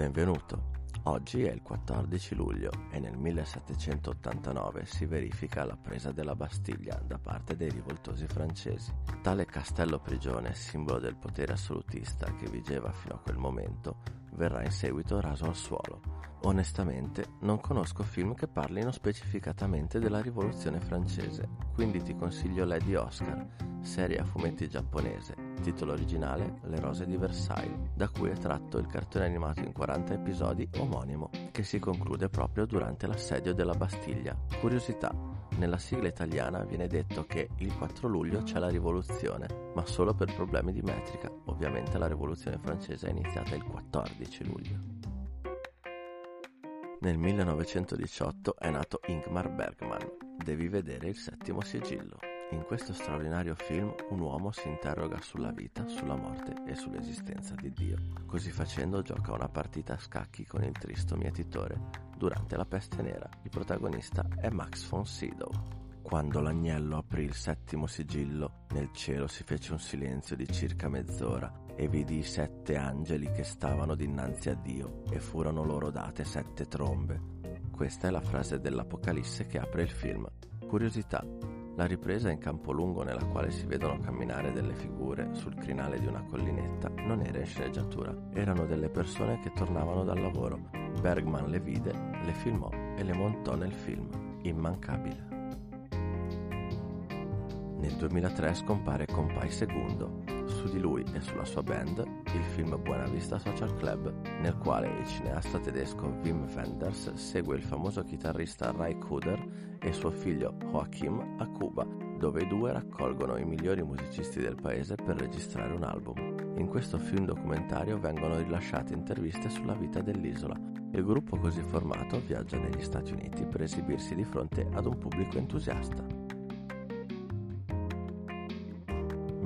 Benvenuto. Oggi è il 14 luglio e nel 1789 si verifica la presa della Bastiglia da parte dei rivoltosi francesi. Tale castello prigione, simbolo del potere assolutista che vigeva fino a quel momento, verrà in seguito raso al suolo. Onestamente non conosco film che parlino specificatamente della rivoluzione francese, quindi ti consiglio Lady Oscar, serie a fumetti giapponese, titolo originale Le rose di Versailles, da cui è tratto il cartone animato in 40 episodi omonimo, che si conclude proprio durante l'assedio della Bastiglia. Curiosità, nella sigla italiana viene detto che il 4 luglio c'è la rivoluzione, ma solo per problemi di metrica. Ovviamente la rivoluzione francese è iniziata il 14 luglio. Nel 1918 è nato Ingmar Bergman. Devi vedere il settimo sigillo. In questo straordinario film un uomo si interroga sulla vita, sulla morte e sull'esistenza di Dio. Così facendo gioca una partita a scacchi con il tristo mietitore durante la peste nera. Il protagonista è Max von Sydow. Quando l'agnello aprì il settimo sigillo, nel cielo si fece un silenzio di circa mezz'ora e vidi i sette angeli che stavano dinanzi a Dio e furono loro date sette trombe. Questa è la frase dell'Apocalisse che apre il film. Curiosità. La ripresa in campo lungo nella quale si vedono camminare delle figure sul crinale di una collinetta non era in sceneggiatura, erano delle persone che tornavano dal lavoro. Bergman le vide, le filmò e le montò nel film. Immancabile. Nel 2003 scompare Compay II, su di lui e sulla sua band il film Buena Vista Social Club, nel quale il cineasta tedesco Wim Wenders segue il famoso chitarrista Ray Kuder e suo figlio Joachim a Cuba, dove i due raccolgono i migliori musicisti del paese per registrare un album. In questo film documentario vengono rilasciate interviste sulla vita dell'isola. Il gruppo così formato viaggia negli Stati Uniti per esibirsi di fronte ad un pubblico entusiasta.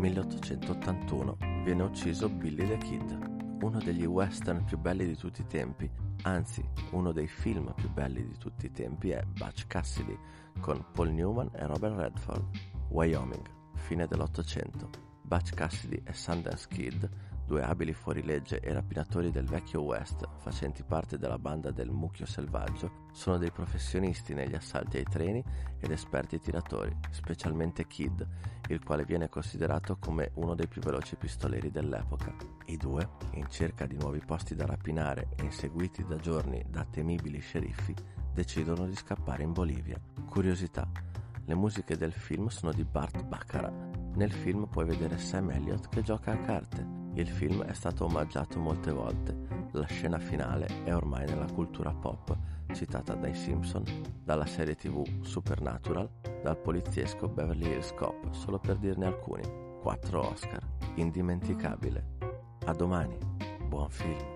1881 viene ucciso Billy the Kid, uno degli western più belli di tutti i tempi, anzi uno dei film più belli di tutti i tempi è Butch Cassidy con Paul Newman e Robert Redford, Wyoming, fine dell'Ottocento. Butch Cassidy e Sundance Kid due abili fuorilegge e rapinatori del vecchio West, facenti parte della banda del Mucchio Selvaggio, sono dei professionisti negli assalti ai treni ed esperti tiratori, specialmente Kid, il quale viene considerato come uno dei più veloci pistoleri dell'epoca. I due, in cerca di nuovi posti da rapinare e inseguiti da giorni da temibili sceriffi, decidono di scappare in Bolivia. Curiosità, le musiche del film sono di Bart Baccarat. Nel film puoi vedere Sam Elliott che gioca a carte il film è stato omaggiato molte volte, la scena finale è ormai nella cultura pop, citata dai Simpson, dalla serie tv Supernatural, dal poliziesco Beverly Hills Cop, solo per dirne alcuni. 4 Oscar, indimenticabile. A domani, buon film.